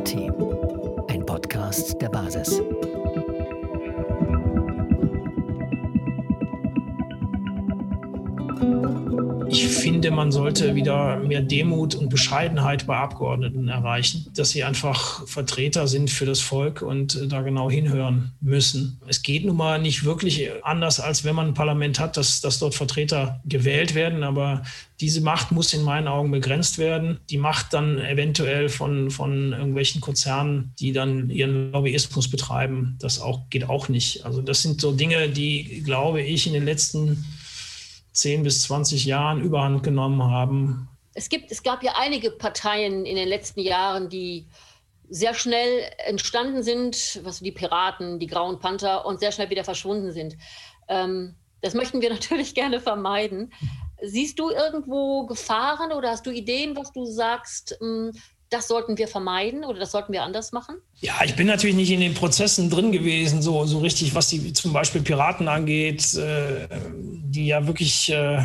Demokratie. Ein Podcast der Basis. Man sollte wieder mehr Demut und Bescheidenheit bei Abgeordneten erreichen, dass sie einfach Vertreter sind für das Volk und äh, da genau hinhören müssen. Es geht nun mal nicht wirklich anders, als wenn man ein Parlament hat, dass, dass dort Vertreter gewählt werden, aber diese Macht muss in meinen Augen begrenzt werden. Die Macht dann eventuell von, von irgendwelchen Konzernen, die dann ihren Lobbyismus betreiben, das auch, geht auch nicht. Also das sind so Dinge, die, glaube ich, in den letzten 10 bis 20 Jahren überhand genommen haben. Es, gibt, es gab ja einige Parteien in den letzten Jahren, die sehr schnell entstanden sind, was die Piraten, die Grauen Panther und sehr schnell wieder verschwunden sind. Ähm, das möchten wir natürlich gerne vermeiden. Siehst du irgendwo Gefahren oder hast du Ideen, was du sagst, hm, das sollten wir vermeiden oder das sollten wir anders machen? Ja, ich bin natürlich nicht in den Prozessen drin gewesen, so, so richtig, was die zum Beispiel Piraten angeht, äh, die ja wirklich äh,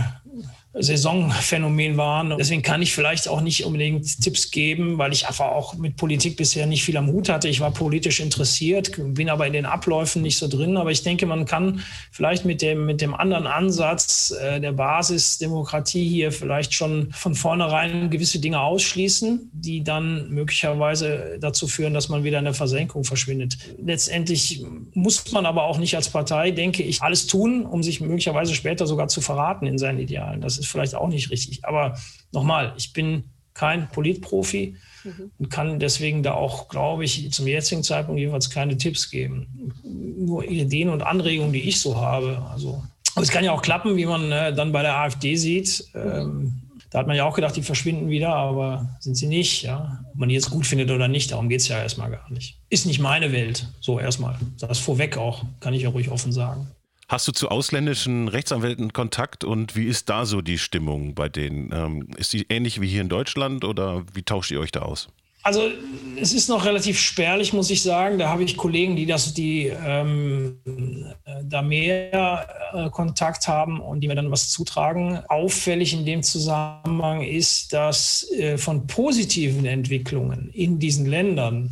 Saisonphänomen waren. Deswegen kann ich vielleicht auch nicht unbedingt Tipps geben, weil ich einfach auch mit Politik bisher nicht viel am Hut hatte. Ich war politisch interessiert, bin aber in den Abläufen nicht so drin. Aber ich denke, man kann vielleicht mit dem, mit dem anderen Ansatz äh, der Basisdemokratie hier vielleicht schon von vornherein gewisse Dinge ausschließen, die dann möglicherweise dazu führen, dass man wieder in der Versenkung verschwindet. Letztendlich muss man aber auch nicht als Partei, denke ich, alles tun, um sich möglicherweise später sogar zu verraten in seinen Idealen. Das ist vielleicht auch nicht richtig. Aber nochmal, ich bin kein Politprofi mhm. und kann deswegen da auch, glaube ich, zum jetzigen Zeitpunkt jeweils keine Tipps geben. Nur Ideen und Anregungen, die ich so habe. Also, aber es kann ja auch klappen, wie man äh, dann bei der AfD sieht. Ähm, da hat man ja auch gedacht, die verschwinden wieder, aber sind sie nicht. Ja? Ob man die jetzt gut findet oder nicht, darum geht es ja erstmal gar nicht. Ist nicht meine Welt, so erstmal. Das vorweg auch, kann ich ja ruhig offen sagen. Hast du zu ausländischen Rechtsanwälten Kontakt und wie ist da so die Stimmung bei denen? Ähm, ist die ähnlich wie hier in Deutschland oder wie tauscht ihr euch da aus? Also es ist noch relativ spärlich, muss ich sagen. Da habe ich Kollegen, die das, die ähm, da mehr äh, Kontakt haben und die mir dann was zutragen. Auffällig in dem Zusammenhang ist, dass äh, von positiven Entwicklungen in diesen Ländern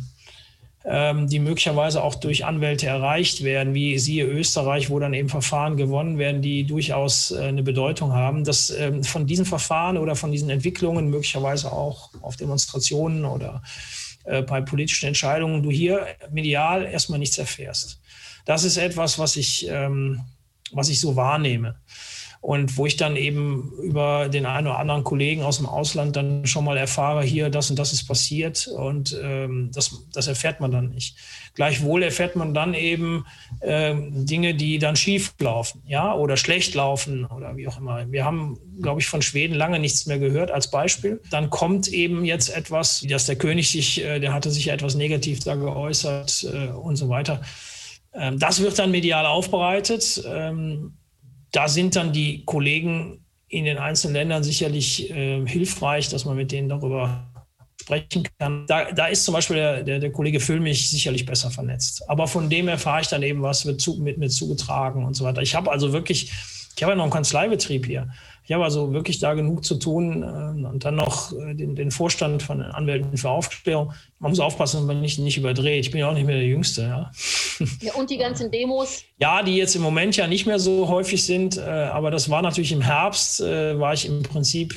die möglicherweise auch durch Anwälte erreicht werden, wie siehe Österreich, wo dann eben Verfahren gewonnen werden, die durchaus äh, eine Bedeutung haben, dass ähm, von diesen Verfahren oder von diesen Entwicklungen möglicherweise auch auf Demonstrationen oder äh, bei politischen Entscheidungen du hier medial erstmal nichts erfährst. Das ist etwas, was ich, ähm, was ich so wahrnehme und wo ich dann eben über den einen oder anderen Kollegen aus dem Ausland dann schon mal erfahre, hier das und das ist passiert und ähm, das, das erfährt man dann nicht. Gleichwohl erfährt man dann eben ähm, Dinge, die dann schief laufen, ja, oder schlecht laufen oder wie auch immer. Wir haben, glaube ich, von Schweden lange nichts mehr gehört als Beispiel. Dann kommt eben jetzt etwas, dass der König sich, äh, der hatte sich ja etwas negativ da geäußert äh, und so weiter. Ähm, das wird dann medial aufbereitet. Ähm, da sind dann die Kollegen in den einzelnen Ländern sicherlich äh, hilfreich, dass man mit denen darüber sprechen kann. Da, da ist zum Beispiel der, der, der, Kollege Füllmich sicherlich besser vernetzt. Aber von dem erfahre ich dann eben, was wird zu, mit mir zugetragen und so weiter. Ich habe also wirklich, ich habe ja noch einen Kanzleibetrieb hier. Ich habe also wirklich da genug zu tun äh, und dann noch äh, den, den, Vorstand von den Anwälten für Aufklärung. Man muss aufpassen, dass man nicht, nicht überdreht. Ich bin ja auch nicht mehr der Jüngste. Ja. ja, und die ganzen Demos? Ja, die jetzt im Moment ja nicht mehr so häufig sind, äh, aber das war natürlich im Herbst, war ich im Prinzip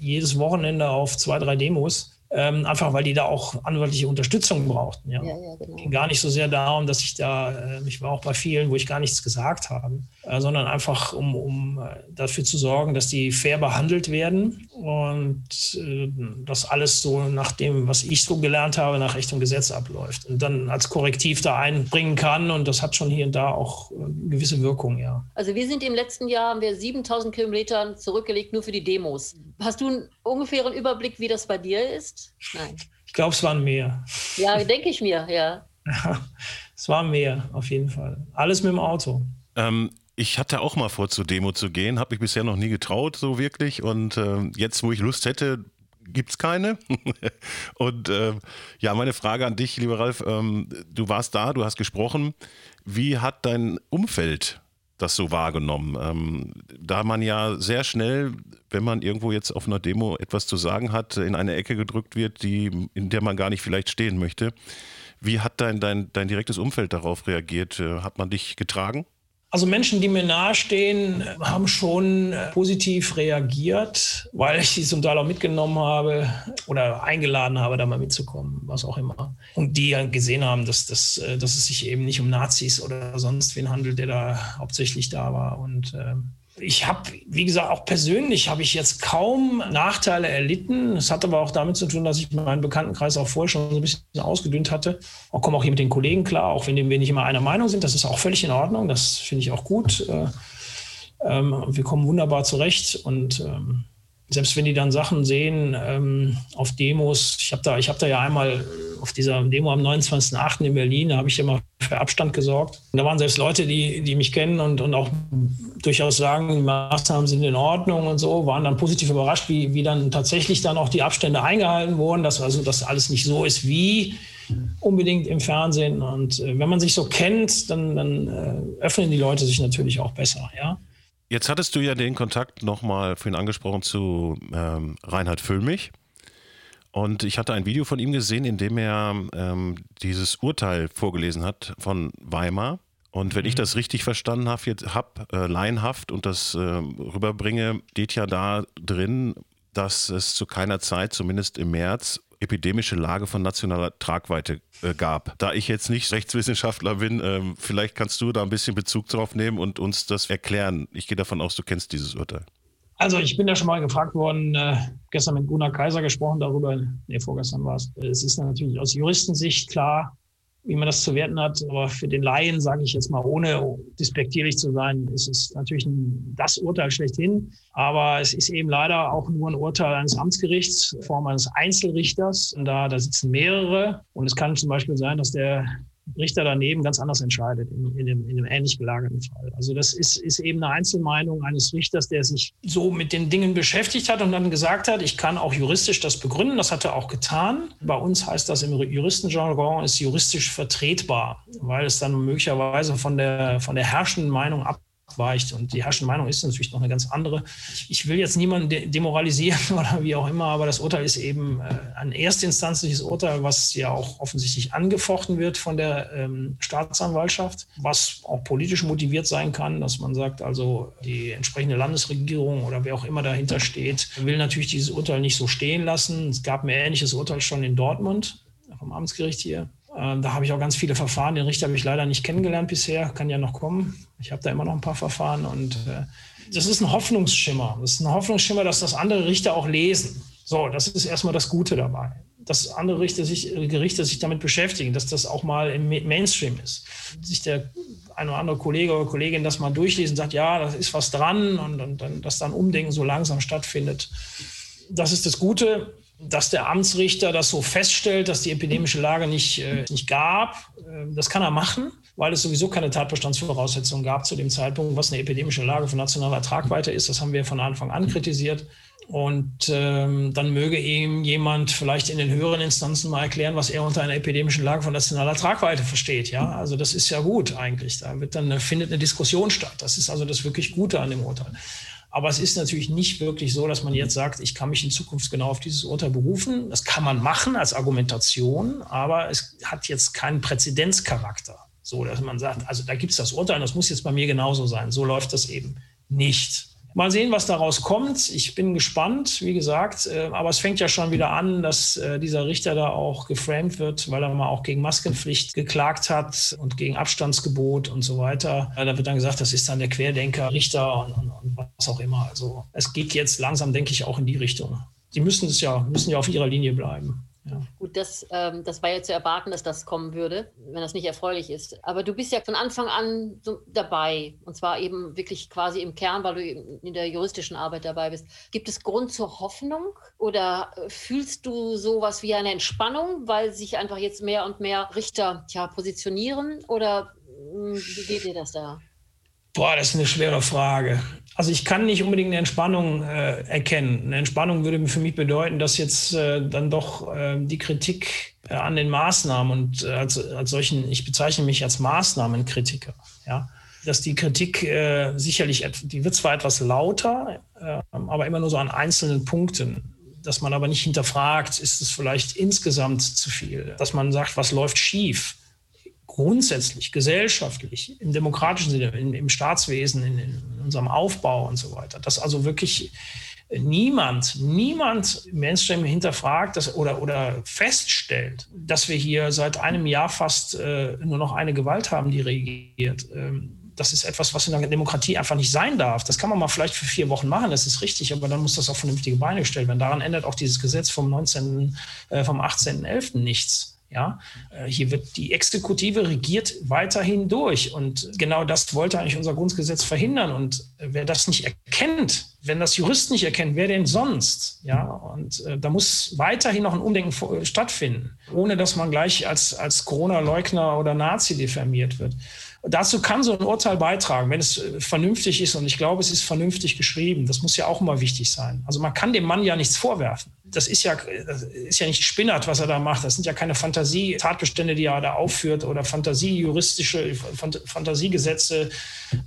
jedes Wochenende auf zwei, drei Demos. Ähm, einfach weil die da auch anwaltliche Unterstützung brauchten. Ja. Ja, ja, genau. Ging gar nicht so sehr darum, dass ich da, äh, ich war auch bei vielen, wo ich gar nichts gesagt habe, sondern einfach um, um äh, dafür zu sorgen, dass die fair behandelt werden und äh, dass alles so nach dem, was ich so gelernt habe, nach Recht und Gesetz abläuft und dann als Korrektiv da einbringen kann und das hat schon hier und da auch äh, gewisse Wirkung, ja. Also wir sind im letzten Jahr, haben wir 7000 Kilometer zurückgelegt nur für die Demos. Hast du einen ungefähren Überblick, wie das bei dir ist? Nein. Ich glaube, es waren mehr. Ja, denke ich mir, ja. ja. Es waren mehr, auf jeden Fall. Alles mit dem Auto. Ähm, ich hatte auch mal vor, zur Demo zu gehen, habe mich bisher noch nie getraut, so wirklich. Und äh, jetzt, wo ich Lust hätte, gibt es keine. und äh, ja, meine Frage an dich, lieber Ralf, ähm, du warst da, du hast gesprochen. Wie hat dein Umfeld das so wahrgenommen? Ähm, da man ja sehr schnell, wenn man irgendwo jetzt auf einer Demo etwas zu sagen hat, in eine Ecke gedrückt wird, die, in der man gar nicht vielleicht stehen möchte. Wie hat dein, dein, dein direktes Umfeld darauf reagiert? Äh, hat man dich getragen? Also Menschen, die mir nahestehen, haben schon positiv reagiert, weil ich sie zum Teil auch mitgenommen habe oder eingeladen habe, da mal mitzukommen, was auch immer. Und die gesehen haben, dass, dass, dass es sich eben nicht um Nazis oder sonst wen handelt, der da hauptsächlich da war. Und äh, ich habe, wie gesagt, auch persönlich habe ich jetzt kaum Nachteile erlitten. Es hat aber auch damit zu tun, dass ich meinen Bekanntenkreis auch vorher schon so ein bisschen ausgedünnt hatte. Ich komme auch hier mit den Kollegen klar, auch wenn wir nicht immer einer Meinung sind. Das ist auch völlig in Ordnung. Das finde ich auch gut. Äh, ähm, wir kommen wunderbar zurecht und ähm, selbst wenn die dann Sachen sehen ähm, auf Demos, ich habe da, hab da ja einmal auf dieser Demo am 29.08. in Berlin, da habe ich mal für Abstand gesorgt. Und da waren selbst Leute, die, die mich kennen und, und auch durchaus sagen, die Maßnahmen sind in Ordnung und so, waren dann positiv überrascht, wie, wie dann tatsächlich dann auch die Abstände eingehalten wurden, dass also das alles nicht so ist wie unbedingt im Fernsehen. Und äh, wenn man sich so kennt, dann, dann äh, öffnen die Leute sich natürlich auch besser, ja. Jetzt hattest du ja den Kontakt nochmal vorhin angesprochen zu ähm, Reinhard Füllmich. Und ich hatte ein Video von ihm gesehen, in dem er ähm, dieses Urteil vorgelesen hat von Weimar. Und wenn mhm. ich das richtig verstanden habe, jetzt hab, äh, laienhaft und das äh, rüberbringe, steht ja da drin, dass es zu keiner Zeit, zumindest im März, epidemische Lage von nationaler Tragweite äh, gab. Da ich jetzt nicht Rechtswissenschaftler bin, ähm, vielleicht kannst du da ein bisschen Bezug drauf nehmen und uns das erklären. Ich gehe davon aus, du kennst dieses Urteil. Also ich bin ja schon mal gefragt worden, äh, gestern mit Gunnar Kaiser gesprochen darüber, nee, vorgestern war es. Es ist natürlich aus Juristensicht klar, wie man das zu werten hat. Aber für den Laien, sage ich jetzt mal, ohne despektierlich zu sein, ist es natürlich ein, das Urteil schlechthin. Aber es ist eben leider auch nur ein Urteil eines Amtsgerichts, Form eines Einzelrichters. Und da, da sitzen mehrere. Und es kann zum Beispiel sein, dass der Richter daneben ganz anders entscheidet in, in, dem, in einem ähnlich gelagerten Fall. Also das ist, ist eben eine Einzelmeinung eines Richters, der sich so mit den Dingen beschäftigt hat und dann gesagt hat, ich kann auch juristisch das begründen. Das hat er auch getan. Bei uns heißt das im Juristenjargon, ist juristisch vertretbar, weil es dann möglicherweise von der, von der herrschenden Meinung ab abweicht. Und die herrschende Meinung ist natürlich noch eine ganz andere. Ich will jetzt niemanden de demoralisieren oder wie auch immer, aber das Urteil ist eben äh, ein erstinstanzliches Urteil, was ja auch offensichtlich angefochten wird von der ähm, Staatsanwaltschaft, was auch politisch motiviert sein kann, dass man sagt, also die entsprechende Landesregierung oder wer auch immer dahinter steht, will natürlich dieses Urteil nicht so stehen lassen. Es gab ein ähnliches Urteil schon in Dortmund vom Amtsgericht hier. Ähm, da habe ich auch ganz viele Verfahren. Den Richter habe ich leider nicht kennengelernt bisher, kann ja noch kommen. Ich habe da immer noch ein paar Verfahren und äh, das ist ein Hoffnungsschimmer. Das ist ein Hoffnungsschimmer, dass das andere Richter auch lesen. So, das ist erstmal das Gute dabei. Dass andere Richter sich, Gerichte sich damit beschäftigen, dass das auch mal im Mainstream ist. Sich der ein oder andere Kollege oder Kollegin das mal durchlesen und sagt, ja, da ist was dran und, und, und dass dann Umdenken so langsam stattfindet. Das ist das Gute dass der Amtsrichter das so feststellt, dass die epidemische Lage nicht, äh, nicht gab. Äh, das kann er machen, weil es sowieso keine Tatbestandsvoraussetzungen gab zu dem Zeitpunkt, was eine epidemische Lage von nationaler Tragweite ist. Das haben wir von Anfang an kritisiert. Und ähm, dann möge ihm jemand vielleicht in den höheren Instanzen mal erklären, was er unter einer epidemischen Lage von nationaler Tragweite versteht. Ja, also das ist ja gut eigentlich. Da wird dann findet eine Diskussion statt. Das ist also das wirklich Gute an dem Urteil. Aber es ist natürlich nicht wirklich so, dass man jetzt sagt, ich kann mich in Zukunft genau auf dieses Urteil berufen. Das kann man machen als Argumentation, aber es hat jetzt keinen Präzedenzcharakter. So, dass man sagt, also da gibt es das Urteil, das muss jetzt bei mir genauso sein. So läuft das eben nicht. Mal sehen, was daraus kommt. Ich bin gespannt, wie gesagt. Äh, aber es fängt ja schon wieder an, dass äh, dieser Richter da auch geframed wird, weil er mal auch gegen Maskenpflicht geklagt hat und gegen Abstandsgebot und so weiter. Da wird dann gesagt, das ist dann der Querdenker, Richter und, und, und was auch immer. Also es geht jetzt langsam, denke ich, auch in die Richtung. Sie müssen es ja, müssen ja auf ihrer Linie bleiben. Gut, das, ähm, das war ja zu erwarten, dass das kommen würde, wenn das nicht erfreulich ist. Aber du bist ja von Anfang an so dabei und zwar eben wirklich quasi im Kern, weil du in der juristischen Arbeit dabei bist. Gibt es Grund zur Hoffnung oder fühlst du sowas wie eine Entspannung, weil sich einfach jetzt mehr und mehr Richter tja, positionieren oder hm, wie geht dir das da? Boah, das ist eine schwere Frage. Also ich kann nicht unbedingt eine Entspannung äh, erkennen. Eine Entspannung würde für mich bedeuten, dass jetzt äh, dann doch äh, die Kritik äh, an den Maßnahmen und äh, als, als solchen, ich bezeichne mich als Maßnahmenkritiker, ja, dass die Kritik äh, sicherlich, die wird zwar etwas lauter, äh, aber immer nur so an einzelnen Punkten. Dass man aber nicht hinterfragt, ist es vielleicht insgesamt zu viel. Dass man sagt, was läuft schief? Grundsätzlich, gesellschaftlich, im demokratischen Sinne, in, im Staatswesen, in, in unserem Aufbau und so weiter. Dass also wirklich niemand, niemand im Mainstream hinterfragt dass, oder, oder feststellt, dass wir hier seit einem Jahr fast äh, nur noch eine Gewalt haben, die regiert. Ähm, das ist etwas, was in der Demokratie einfach nicht sein darf. Das kann man mal vielleicht für vier Wochen machen, das ist richtig, aber dann muss das auf vernünftige Beine gestellt werden. Daran ändert auch dieses Gesetz vom 19., äh, vom 18.11. nichts. Ja, äh, hier wird die Exekutive regiert weiterhin durch. Und genau das wollte eigentlich unser Grundgesetz verhindern. Und äh, wer das nicht erkennt, wenn das Juristen nicht erkennen, wer denn sonst? Ja, und äh, da muss weiterhin noch ein Umdenken stattfinden, ohne dass man gleich als, als Corona-Leugner oder Nazi diffamiert wird. Dazu kann so ein Urteil beitragen, wenn es äh, vernünftig ist. Und ich glaube, es ist vernünftig geschrieben. Das muss ja auch immer wichtig sein. Also man kann dem Mann ja nichts vorwerfen. Das ist ja, das ist ja nicht Spinnert, was er da macht. Das sind ja keine Fantasie-Tatbestände, die er da aufführt oder Fantasie-juristische, Fantasiegesetze.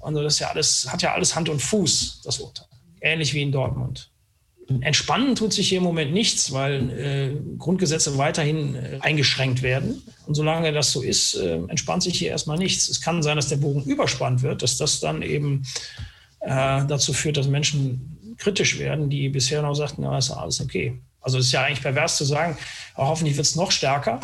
Also das ja alles, hat ja alles Hand und Fuß, das Urteil. Ähnlich wie in Dortmund. Entspannen tut sich hier im Moment nichts, weil äh, Grundgesetze weiterhin äh, eingeschränkt werden. Und solange das so ist, äh, entspannt sich hier erstmal nichts. Es kann sein, dass der Bogen überspannt wird, dass das dann eben äh, dazu führt, dass Menschen kritisch werden, die bisher noch sagten, na, ist alles okay. Also es ist ja eigentlich pervers zu sagen, hoffentlich wird es noch stärker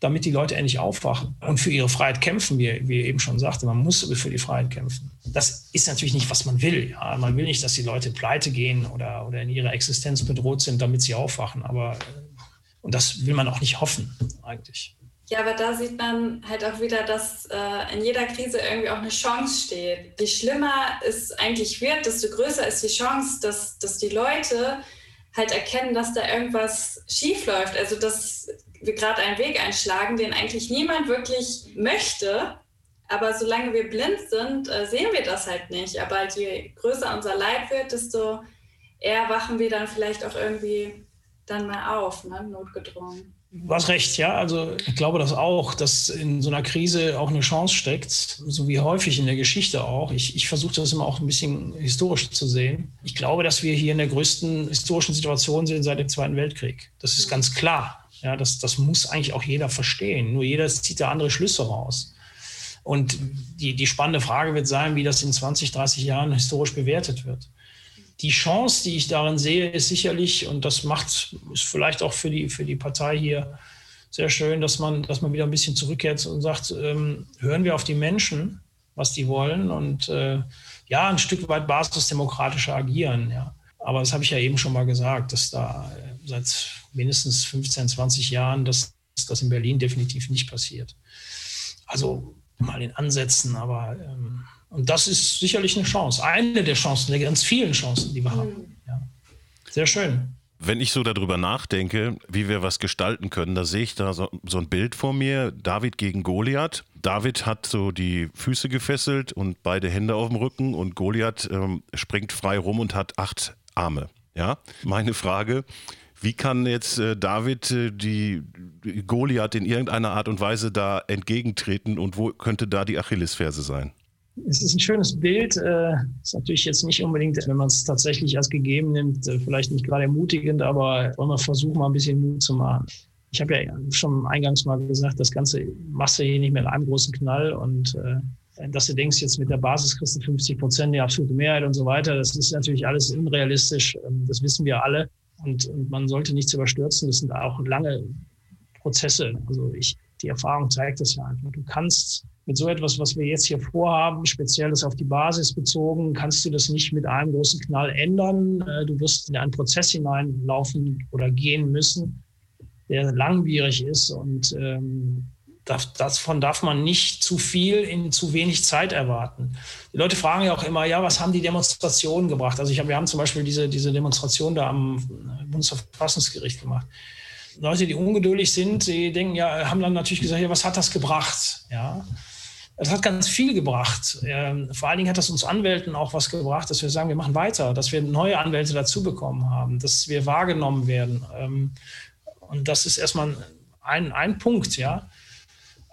damit die Leute endlich aufwachen und für ihre Freiheit kämpfen, wie, wie eben schon sagte. Man muss für die Freiheit kämpfen. Das ist natürlich nicht, was man will. Ja. Man will nicht, dass die Leute pleite gehen oder, oder in ihrer Existenz bedroht sind, damit sie aufwachen. Aber, äh, und das will man auch nicht hoffen, eigentlich. Ja, aber da sieht man halt auch wieder, dass äh, in jeder Krise irgendwie auch eine Chance steht. Je schlimmer es eigentlich wird, desto größer ist die Chance, dass, dass die Leute halt erkennen, dass da irgendwas schief läuft. Also dass wir gerade einen Weg einschlagen, den eigentlich niemand wirklich möchte. Aber solange wir blind sind, äh, sehen wir das halt nicht. Aber je größer unser Leid wird, desto eher wachen wir dann vielleicht auch irgendwie dann mal auf, ne? notgedrungen. Du hast recht, ja. Also ich glaube das auch, dass in so einer Krise auch eine Chance steckt, so wie häufig in der Geschichte auch. Ich, ich versuche das immer auch ein bisschen historisch zu sehen. Ich glaube, dass wir hier in der größten historischen Situation sind seit dem Zweiten Weltkrieg. Das ist ganz klar. Ja, das, das muss eigentlich auch jeder verstehen. Nur jeder zieht da andere Schlüsse raus. Und die, die spannende Frage wird sein, wie das in 20, 30 Jahren historisch bewertet wird. Die Chance, die ich darin sehe, ist sicherlich, und das macht, ist vielleicht auch für die, für die Partei hier sehr schön, dass man, dass man wieder ein bisschen zurückkehrt und sagt, ähm, hören wir auf die Menschen, was die wollen und äh, ja, ein Stück weit basisdemokratischer agieren. Ja. Aber das habe ich ja eben schon mal gesagt, dass da äh, seit mindestens 15, 20 Jahren, dass das in Berlin definitiv nicht passiert. Also mal in Ansätzen, aber ähm, und das ist sicherlich eine Chance, eine der Chancen, der ganz vielen Chancen, die wir haben. Mhm. Ja. Sehr schön. Wenn ich so darüber nachdenke, wie wir was gestalten können, da sehe ich da so, so, ein Bild vor mir, David gegen Goliath. David hat so die Füße gefesselt und beide Hände auf dem Rücken und Goliath ähm, springt frei rum und hat acht Arme. Ja, meine Frage, wie kann jetzt äh, David äh, die Goliath in irgendeiner Art und Weise da entgegentreten und wo könnte da die Achillesferse sein? Es ist ein schönes Bild. Äh, ist natürlich jetzt nicht unbedingt, wenn man es tatsächlich als gegeben nimmt, äh, vielleicht nicht gerade ermutigend, aber wollen wir versuchen, mal ein bisschen Mut zu machen. Ich habe ja schon eingangs mal gesagt, das Ganze machst du hier nicht mit einem großen Knall und äh, dass du denkst, jetzt mit der Basis kriegst du 50 Prozent, die absolute Mehrheit und so weiter, das ist natürlich alles unrealistisch. Ähm, das wissen wir alle. Und, und man sollte nichts überstürzen. Das sind auch lange Prozesse. Also ich, die Erfahrung zeigt das ja einfach. Du kannst mit so etwas, was wir jetzt hier vorhaben, speziell das auf die Basis bezogen, kannst du das nicht mit einem großen Knall ändern. Äh, du wirst in einen Prozess hineinlaufen oder gehen müssen, der langwierig ist und ähm, davon darf man nicht zu viel in zu wenig Zeit erwarten. Die Leute fragen ja auch immer, ja, was haben die Demonstrationen gebracht? Also hab, wir haben zum Beispiel diese, diese Demonstration da am Bundesverfassungsgericht gemacht. Leute, die ungeduldig sind, die denken ja, haben dann natürlich gesagt, ja, was hat das gebracht? Ja, es hat ganz viel gebracht. Ähm, vor allen Dingen hat das uns Anwälten auch was gebracht, dass wir sagen, wir machen weiter, dass wir neue Anwälte dazu bekommen haben, dass wir wahrgenommen werden. Ähm, und das ist erstmal ein, ein Punkt, ja.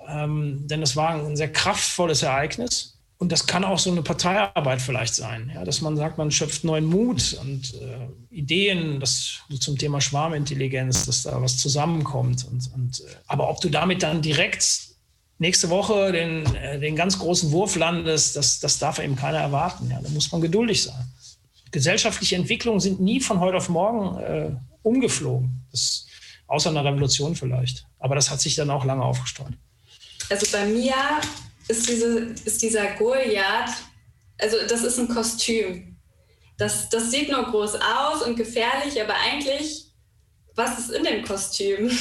Ähm, denn es war ein sehr kraftvolles Ereignis. Und das kann auch so eine Parteiarbeit vielleicht sein, ja, dass man sagt, man schöpft neuen Mut und äh, Ideen, das zum Thema Schwarmintelligenz, dass da was zusammenkommt. Und, und, äh, aber ob du damit dann direkt nächste Woche den, äh, den ganz großen Wurf landest, das, das darf eben keiner erwarten. Ja, da muss man geduldig sein. Gesellschaftliche Entwicklungen sind nie von heute auf morgen äh, umgeflogen. Das, außer einer Revolution vielleicht. Aber das hat sich dann auch lange aufgestaut. Also bei mir ist, diese, ist dieser Goliath, also das ist ein Kostüm. Das, das sieht nur groß aus und gefährlich, aber eigentlich, was ist in dem Kostüm?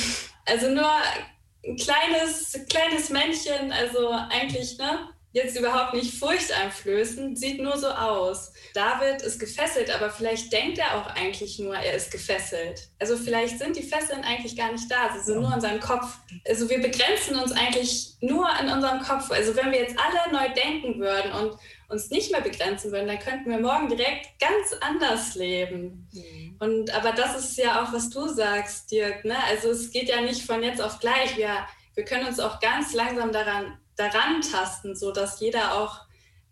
Also nur ein kleines, kleines Männchen, also eigentlich, ne? Jetzt überhaupt nicht furchteinflößend, sieht nur so aus. David ist gefesselt, aber vielleicht denkt er auch eigentlich nur, er ist gefesselt. Also vielleicht sind die Fesseln eigentlich gar nicht da, sie sind nur in seinem Kopf. Also wir begrenzen uns eigentlich nur in unserem Kopf. Also wenn wir jetzt alle neu denken würden und uns nicht mehr begrenzen würden, dann könnten wir morgen direkt ganz anders leben. Mhm. Und aber das ist ja auch, was du sagst, Dirk. Ne? Also es geht ja nicht von jetzt auf gleich. Wir, wir können uns auch ganz langsam daran, daran tasten, sodass jeder auch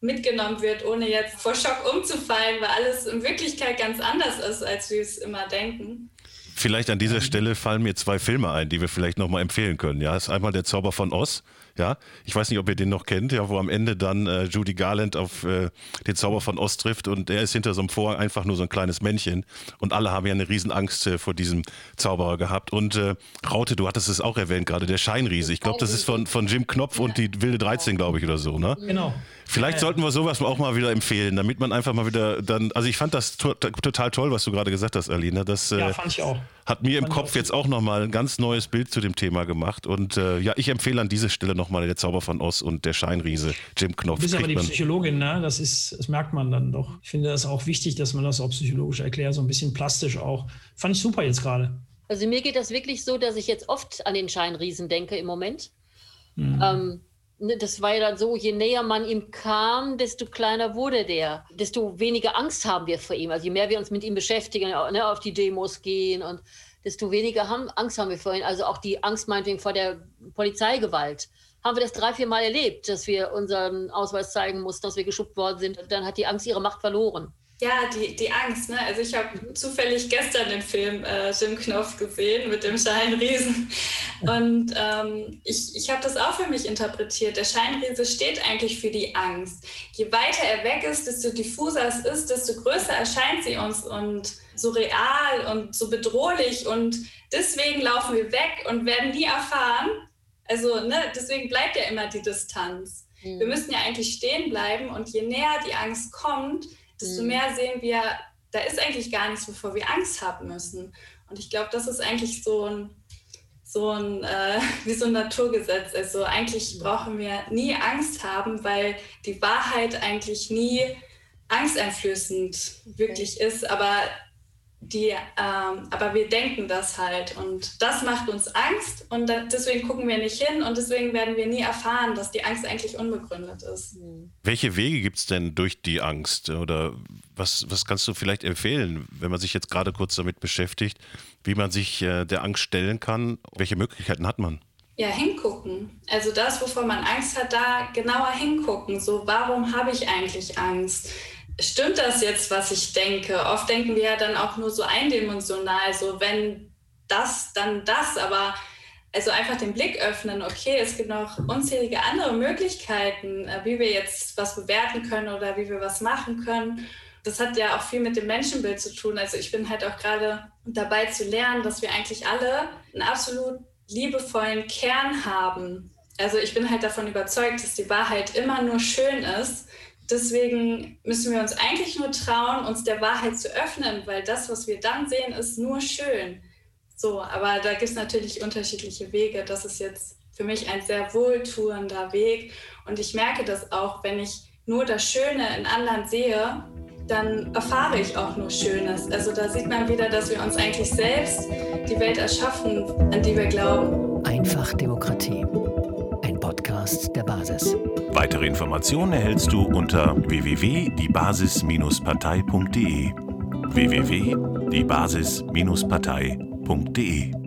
mitgenommen wird, ohne jetzt vor Schock umzufallen, weil alles in Wirklichkeit ganz anders ist, als wir es immer denken. Vielleicht an dieser Stelle fallen mir zwei Filme ein, die wir vielleicht nochmal empfehlen können. Ja, das ist einmal der Zauber von Oz ja, ich weiß nicht, ob ihr den noch kennt, ja, wo am Ende dann äh, Judy Garland auf äh, den Zauber von Ost trifft und er ist hinter so einem Vorhang einfach nur so ein kleines Männchen und alle haben ja eine Riesenangst äh, vor diesem Zauberer gehabt. Und äh, Raute, du hattest es auch erwähnt gerade, der Scheinriese. Ich glaube, das ist von, von Jim Knopf und die Wilde 13, glaube ich, oder so, ne? Genau. Vielleicht sollten wir sowas auch mal wieder empfehlen, damit man einfach mal wieder dann. Also ich fand das to total toll, was du gerade gesagt hast, Alina. Das ja, fand ich auch. Hat mir im Kopf jetzt auch nochmal ein ganz neues Bild zu dem Thema gemacht. Und äh, ja, ich empfehle an dieser Stelle nochmal der Zauber von Oz und der Scheinriese, Jim Knopf. Du bist aber die Psychologin, ne? Das ist, das merkt man dann doch. Ich finde das auch wichtig, dass man das auch psychologisch erklärt, so ein bisschen plastisch auch. Fand ich super jetzt gerade. Also mir geht das wirklich so, dass ich jetzt oft an den Scheinriesen denke im Moment. Mhm. Ähm, das war ja dann so, je näher man ihm kam, desto kleiner wurde der. Desto weniger Angst haben wir vor ihm. Also je mehr wir uns mit ihm beschäftigen, ne, auf die Demos gehen und desto weniger haben, Angst haben wir vor ihm. Also auch die Angst meinetwegen vor der Polizeigewalt. Haben wir das drei, vier Mal erlebt, dass wir unseren Ausweis zeigen mussten, dass wir geschubbt worden sind. Dann hat die Angst ihre Macht verloren. Ja, die, die Angst. Ne? Also ich habe zufällig gestern den Film äh, Jim Knopf gesehen mit dem Scheinriesen. Und ähm, ich, ich habe das auch für mich interpretiert. Der Scheinriese steht eigentlich für die Angst. Je weiter er weg ist, desto diffuser es ist, desto größer erscheint sie uns und so real und so bedrohlich. Und deswegen laufen wir weg und werden nie erfahren. Also ne, deswegen bleibt ja immer die Distanz. Mhm. Wir müssen ja eigentlich stehen bleiben und je näher die Angst kommt, desto mhm. mehr sehen wir, da ist eigentlich gar nichts, wovor wir Angst haben müssen. Und ich glaube, das ist eigentlich so ein, so ein, äh, wie so ein Naturgesetz. Also eigentlich brauchen wir nie Angst haben, weil die Wahrheit eigentlich nie angsteinflößend wirklich okay. ist. Aber die, ähm, aber wir denken das halt und das macht uns Angst und da, deswegen gucken wir nicht hin und deswegen werden wir nie erfahren, dass die Angst eigentlich unbegründet ist. Welche Wege gibt es denn durch die Angst oder was, was kannst du vielleicht empfehlen, wenn man sich jetzt gerade kurz damit beschäftigt, wie man sich äh, der Angst stellen kann? Welche Möglichkeiten hat man? Ja, hingucken. Also das, wovor man Angst hat, da genauer hingucken. So, warum habe ich eigentlich Angst? Stimmt das jetzt, was ich denke? Oft denken wir ja dann auch nur so eindimensional, so wenn das, dann das, aber also einfach den Blick öffnen, okay, es gibt noch unzählige andere Möglichkeiten, äh, wie wir jetzt was bewerten können oder wie wir was machen können. Das hat ja auch viel mit dem Menschenbild zu tun. Also ich bin halt auch gerade dabei zu lernen, dass wir eigentlich alle einen absolut liebevollen Kern haben. Also ich bin halt davon überzeugt, dass die Wahrheit immer nur schön ist deswegen müssen wir uns eigentlich nur trauen, uns der Wahrheit zu öffnen, weil das, was wir dann sehen, ist nur schön. So, aber da gibt es natürlich unterschiedliche Wege. Das ist jetzt für mich ein sehr wohltuender Weg. Und ich merke das auch, wenn ich nur das Schöne in anderen sehe, dann erfahre ich auch nur Schönes. Also da sieht man wieder, dass wir uns eigentlich selbst die Welt erschaffen, an die wir glauben. Einfach Demokratie. Ein Podcast der Basis. Weitere Informationen erhältst du unter www.diebasis-partei.de www.diebasis-partei.de